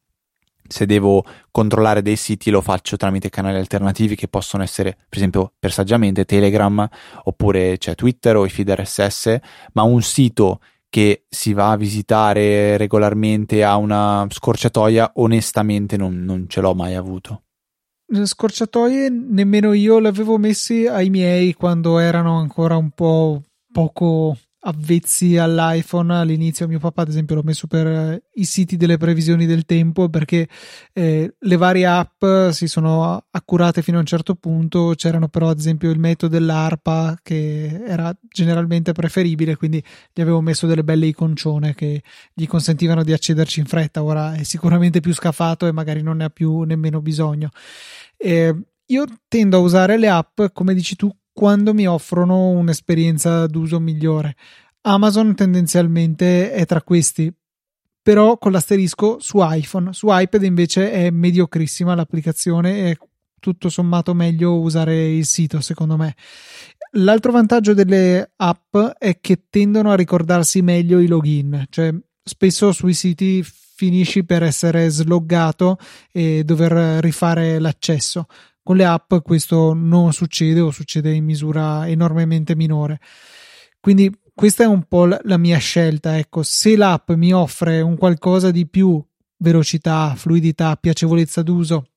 se devo controllare dei siti lo faccio tramite canali alternativi che possono essere per esempio per saggiamente Telegram oppure cioè, Twitter o i feed RSS ma un sito che si va a visitare regolarmente a una scorciatoia, onestamente non, non ce l'ho mai avuto. Scorciatoie nemmeno io le avevo messi ai miei quando erano ancora un po' poco avvezzi all'iPhone. All'inizio mio papà ad esempio l'ho messo per eh, i siti delle previsioni del tempo perché eh, le varie app si sono accurate fino a un certo punto. C'erano però ad esempio il metodo dell'ARPA che era generalmente preferibile quindi gli avevo messo delle belle iconcione che gli consentivano di accederci in fretta. Ora è sicuramente più scafato e magari non ne ha più nemmeno bisogno. Eh, io tendo a usare le app come dici tu quando mi offrono un'esperienza d'uso migliore. Amazon tendenzialmente è tra questi, però con l'asterisco su iPhone. Su iPad invece è mediocrissima l'applicazione e tutto sommato meglio usare il sito, secondo me. L'altro vantaggio delle app è che tendono a ricordarsi meglio i login, cioè spesso sui siti finisci per essere sloggato e dover rifare l'accesso. Con le app questo non succede o succede in misura enormemente minore. Quindi questa è un po' la mia scelta. Ecco, se l'app mi offre un qualcosa di più velocità, fluidità, piacevolezza d'uso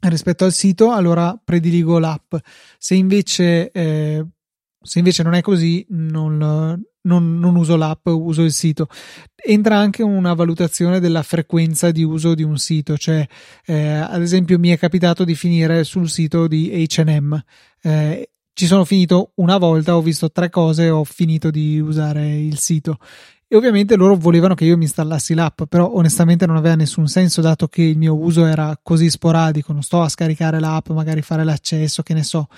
rispetto al sito, allora prediligo l'app. Se invece, eh, se invece non è così, non, non, non, uso l'app, uso il sito. Entra anche una valutazione della frequenza di uso di un sito, cioè eh, ad esempio mi è capitato di finire sul sito di HM. Eh, ci sono finito una volta, ho visto tre cose ho finito di usare il sito. E ovviamente loro volevano che io mi installassi l'app, però onestamente non aveva nessun senso dato che il mio uso era così sporadico, non sto a scaricare l'app, magari fare l'accesso, che ne so.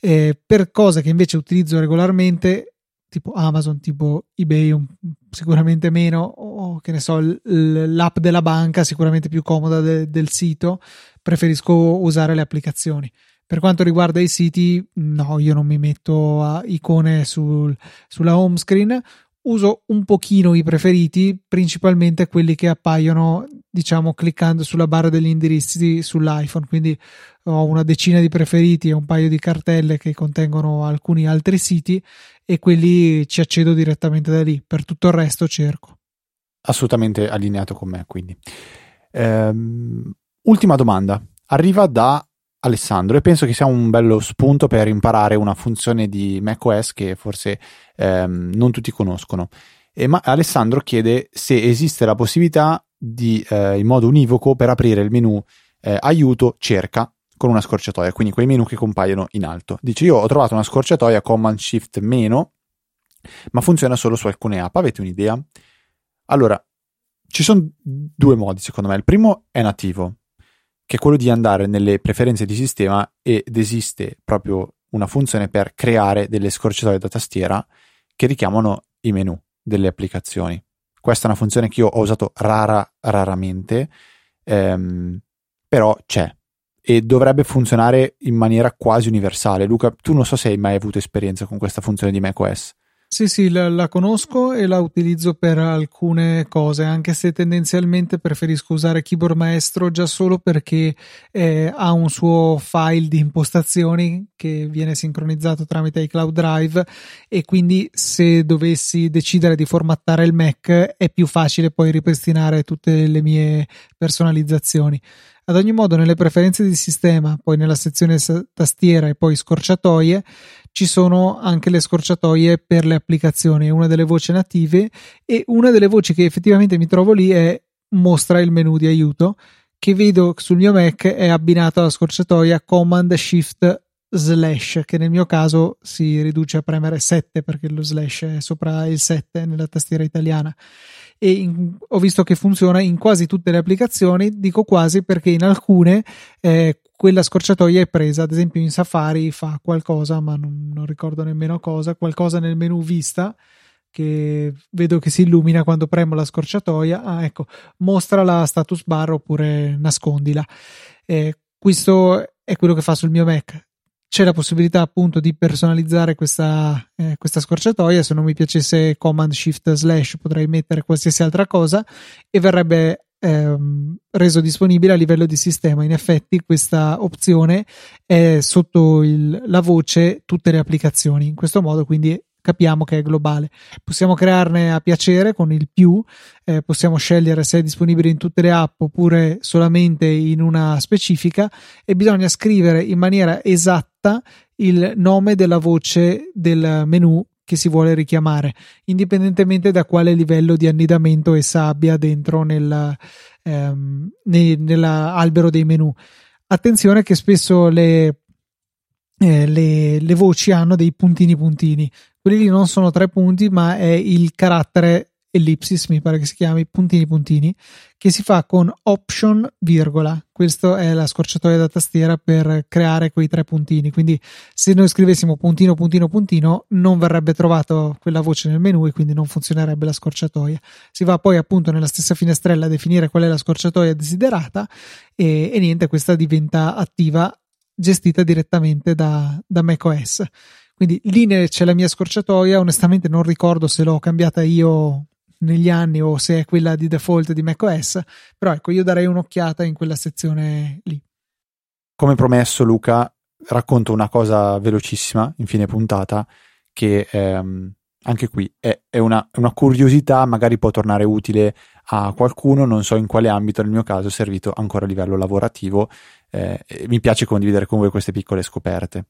Eh, per cose che invece utilizzo regolarmente tipo Amazon, tipo eBay, un, sicuramente meno, o che ne so, l'app della banca sicuramente più comoda de, del sito, preferisco usare le applicazioni. Per quanto riguarda i siti, no, io non mi metto a icone sul, sulla home screen, uso un pochino i preferiti, principalmente quelli che appaiono, diciamo, cliccando sulla barra degli indirizzi sull'iPhone. Quindi ho una decina di preferiti e un paio di cartelle che contengono alcuni altri siti e quelli ci accedo direttamente da lì. Per tutto il resto cerco. Assolutamente allineato con me, quindi. Ehm, ultima domanda. Arriva da Alessandro e penso che sia un bello spunto per imparare una funzione di macOS che forse ehm, non tutti conoscono. E ma Alessandro chiede se esiste la possibilità di, eh, in modo univoco per aprire il menu eh, aiuto cerca con una scorciatoia, quindi quei menu che compaiono in alto. Dice io ho trovato una scorciatoia Command Shift meno, ma funziona solo su alcune app. Avete un'idea? Allora, ci sono due modi secondo me. Il primo è nativo, che è quello di andare nelle preferenze di sistema ed esiste proprio una funzione per creare delle scorciatoie da tastiera che richiamano i menu delle applicazioni. Questa è una funzione che io ho usato rara, raramente, ehm, però c'è e dovrebbe funzionare in maniera quasi universale. Luca, tu non so se hai mai avuto esperienza con questa funzione di macOS. Sì, sì, la, la, conosco e la utilizzo per alcune cose, anche se tendenzialmente preferisco usare Keyboard Maestro già solo perché eh, ha un suo file di impostazioni che viene sincronizzato tramite iCloud Drive e quindi se dovessi decidere di formattare il Mac è più facile poi ripristinare tutte le mie personalizzazioni. Ad ogni modo, nelle preferenze di sistema, poi nella sezione tastiera e poi scorciatoie, ci sono anche le scorciatoie per le applicazioni, una delle voci native e una delle voci che effettivamente mi trovo lì è mostra il menu di aiuto che vedo sul mio Mac è abbinato alla scorciatoia Command Shift slash che nel mio caso si riduce a premere 7 perché lo slash è sopra il 7 nella tastiera italiana e in, ho visto che funziona in quasi tutte le applicazioni, dico quasi perché in alcune eh, quella scorciatoia è presa, ad esempio in Safari fa qualcosa, ma non, non ricordo nemmeno cosa, qualcosa nel menu vista che vedo che si illumina quando premo la scorciatoia, ah ecco, mostra la status bar oppure nascondila. Eh, questo è quello che fa sul mio Mac c'è la possibilità appunto di personalizzare questa, eh, questa scorciatoia. Se non mi piacesse Command Shift Slash, potrei mettere qualsiasi altra cosa e verrebbe ehm, reso disponibile a livello di sistema. In effetti, questa opzione è sotto il, la voce tutte le applicazioni. In questo modo, quindi capiamo che è globale. Possiamo crearne a piacere con il più, eh, possiamo scegliere se è disponibile in tutte le app oppure solamente in una specifica e bisogna scrivere in maniera esatta il nome della voce del menu che si vuole richiamare, indipendentemente da quale livello di annidamento essa abbia dentro nel, ehm, nell'albero dei menu. Attenzione che spesso le eh, le, le, voci hanno dei puntini puntini. Quelli lì non sono tre punti, ma è il carattere ellipsis, mi pare che si chiami, puntini puntini, che si fa con option virgola. Questa è la scorciatoia da tastiera per creare quei tre puntini. Quindi se noi scrivessimo puntino puntino puntino non verrebbe trovato quella voce nel menu e quindi non funzionerebbe la scorciatoia. Si va poi appunto nella stessa finestrella a definire qual è la scorciatoia desiderata e, e niente, questa diventa attiva gestita direttamente da, da macOS. Quindi lì c'è la mia scorciatoia, onestamente non ricordo se l'ho cambiata io negli anni o se è quella di default di macOS, però ecco, io darei un'occhiata in quella sezione lì. Come promesso, Luca, racconto una cosa velocissima in fine puntata che ehm, anche qui è, è una, una, curiosità, magari può tornare utile a qualcuno, non so in quale ambito, nel mio caso è servito ancora a livello lavorativo eh, mi piace condividere con voi queste piccole scoperte.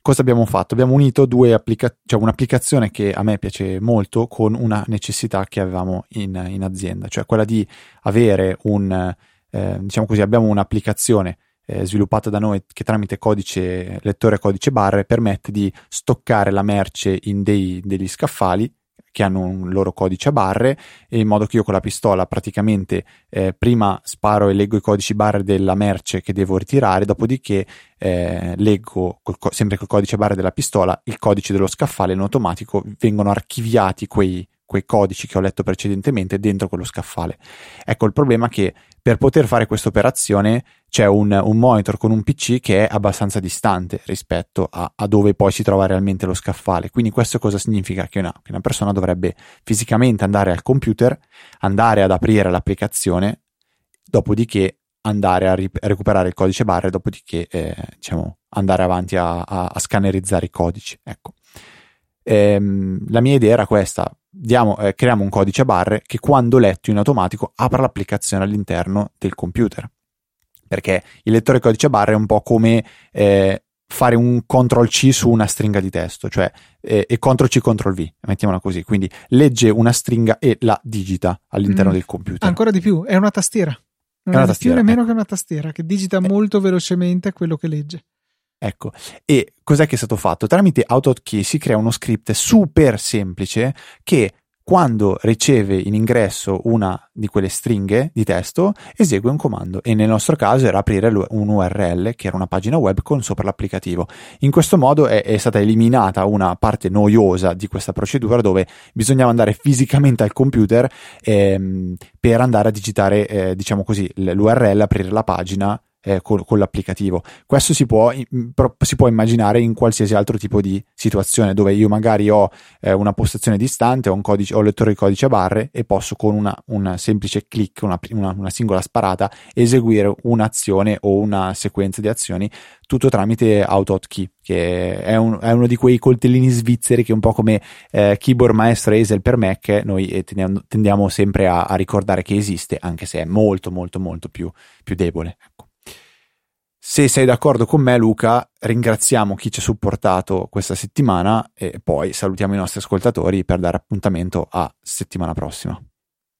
Cosa abbiamo fatto? Abbiamo unito due applica- cioè un'applicazione che a me piace molto con una necessità che avevamo in, in azienda, cioè quella di avere un, eh, diciamo così, abbiamo un'applicazione eh, sviluppata da noi che tramite codice, lettore codice barre permette di stoccare la merce in dei, degli scaffali che hanno un loro codice a barre in modo che io con la pistola praticamente eh, prima sparo e leggo i codici barre della merce che devo ritirare, dopodiché eh, leggo col, sempre col codice barre della pistola il codice dello scaffale in automatico vengono archiviati quei, quei codici che ho letto precedentemente dentro quello scaffale. Ecco il problema è che per poter fare questa operazione c'è un, un, monitor con un PC che è abbastanza distante rispetto a, a, dove poi si trova realmente lo scaffale. Quindi questo cosa significa? Che una, che una persona dovrebbe fisicamente andare al computer, andare ad aprire l'applicazione, dopodiché andare a, ri- a recuperare il codice barre, dopodiché eh, diciamo, andare avanti a, a, a scannerizzare i codici. Ecco. Ehm, la mia idea era questa, diamo, eh, creiamo un codice a barre che quando letto in automatico apra l'applicazione all'interno del computer. Perché il lettore codice a barre è un po' come eh, fare un CTRL C su una stringa di testo, cioè eh, e CTRL C CTRL V, mettiamola così. Quindi legge una stringa e la digita all'interno mm. del computer. Ancora di più, è una tastiera. Non è, una tastiera, più nemmeno ecco. che una tastiera, che digita eh. molto velocemente quello che legge. Ecco, e cos'è che è stato fatto? Tramite AutoKey si crea uno script super semplice che quando riceve in ingresso una di quelle stringhe di testo esegue un comando e nel nostro caso era aprire un URL che era una pagina web con sopra l'applicativo. In questo modo è, è stata eliminata una parte noiosa di questa procedura dove bisognava andare fisicamente al computer ehm, per andare a digitare eh, diciamo così l'URL, aprire la pagina eh, con, con, l'applicativo. Questo si può, si può, immaginare in qualsiasi altro tipo di situazione dove io magari ho eh, una postazione distante, ho un, codice, ho un lettore di codice a barre e posso con una, semplice click, una, una, una, singola sparata, eseguire un'azione o una sequenza di azioni tutto tramite AutoHotkey, che è, un, è, uno di quei coltellini svizzeri che un po' come eh, keyboard maestro Hazel per Mac, noi eh, tendiamo, tendiamo sempre a, a, ricordare che esiste, anche se è molto molto molto più, più debole. Ecco. Se sei d'accordo con me, Luca, ringraziamo chi ci ha supportato questa settimana e poi salutiamo i nostri ascoltatori per dare appuntamento a settimana prossima.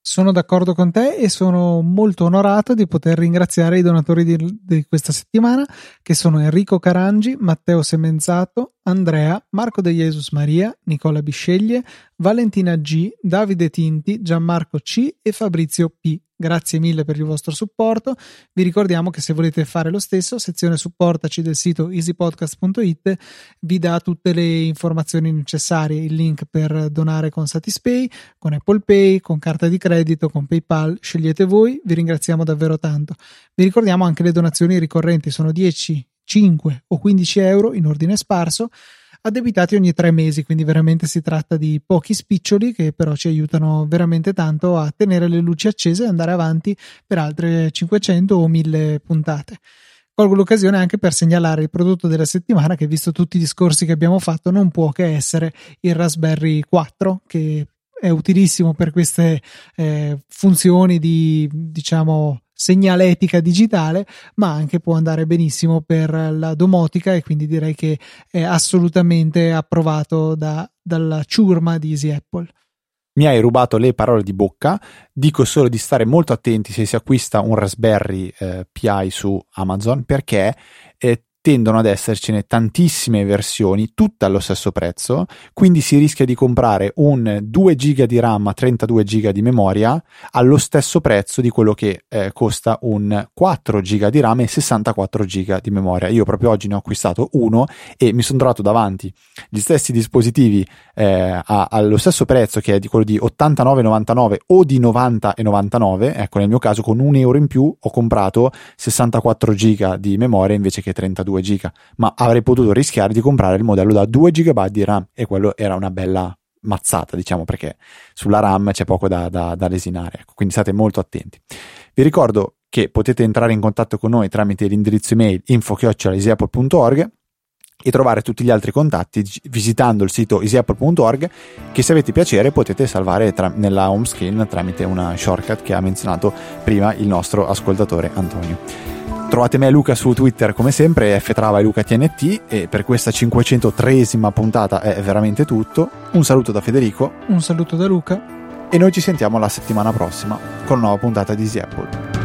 Sono d'accordo con te e sono molto onorato di poter ringraziare i donatori di, di, questa settimana che sono Enrico Carangi, Matteo Semenzato, Andrea, Marco De Jesus Maria, Nicola Bisceglie, Valentina G, Davide Tinti, Gianmarco C e Fabrizio P. Grazie mille per il vostro supporto. Vi ricordiamo che se volete fare lo stesso, sezione supportaci del sito easypodcast.it vi dà tutte le informazioni necessarie, il link per donare con Satispay, con Apple Pay, con carta di credito, con PayPal, scegliete voi. Vi ringraziamo davvero tanto. Vi ricordiamo anche le donazioni ricorrenti, sono 10, 5 o 15 euro in ordine sparso addebitati ogni tre mesi, quindi veramente si tratta di pochi spiccioli che però ci aiutano veramente tanto a tenere le luci accese e andare avanti per altre 500 o 1000 puntate. Colgo l'occasione anche per segnalare il prodotto della settimana che, visto tutti i discorsi che abbiamo fatto, non può che essere il Raspberry 4, che è utilissimo per queste eh, funzioni di, diciamo, segnaletica digitale, ma anche può andare benissimo per la domotica e quindi direi che è assolutamente approvato da, dalla ciurma di Easy Apple mi hai rubato le parole di bocca. Dico solo di stare molto attenti se si acquista un Raspberry eh, Pi su Amazon perché eh, tendono ad essercene tantissime versioni, tutte allo stesso prezzo, quindi si rischia di comprare un 2 GB di RAM a 32 GB di memoria allo stesso prezzo di quello che eh, costa un 4 GB di RAM e 64 GB di memoria. Io proprio oggi ne ho acquistato uno e mi sono trovato davanti gli stessi dispositivi eh, a, allo stesso prezzo che è di quello di 89,99 o di 90,99. Ecco, nel mio caso con un euro in più ho comprato 64 GB di memoria invece che 32 2 giga, ma avrei potuto rischiare di comprare il modello da 2 GB di RAM e quello era una bella mazzata, diciamo, perché sulla RAM c'è poco da, da, da lesinare. Ecco, quindi state molto attenti. Vi ricordo che potete entrare in contatto con noi tramite l'indirizzo email info-easyapple.org e trovare tutti gli altri contatti visitando il sito easyapple.org che se avete piacere potete salvare tra, nella home screen tramite una shortcut che ha menzionato prima il nostro ascoltatore Antonio. Trovate me e Luca su Twitter come sempre, ftrava e Luca TNT e per questa 503esima puntata è veramente tutto. Un saluto da Federico. Un saluto da Luca. E noi ci sentiamo la settimana prossima con una nuova puntata di Easy Apple.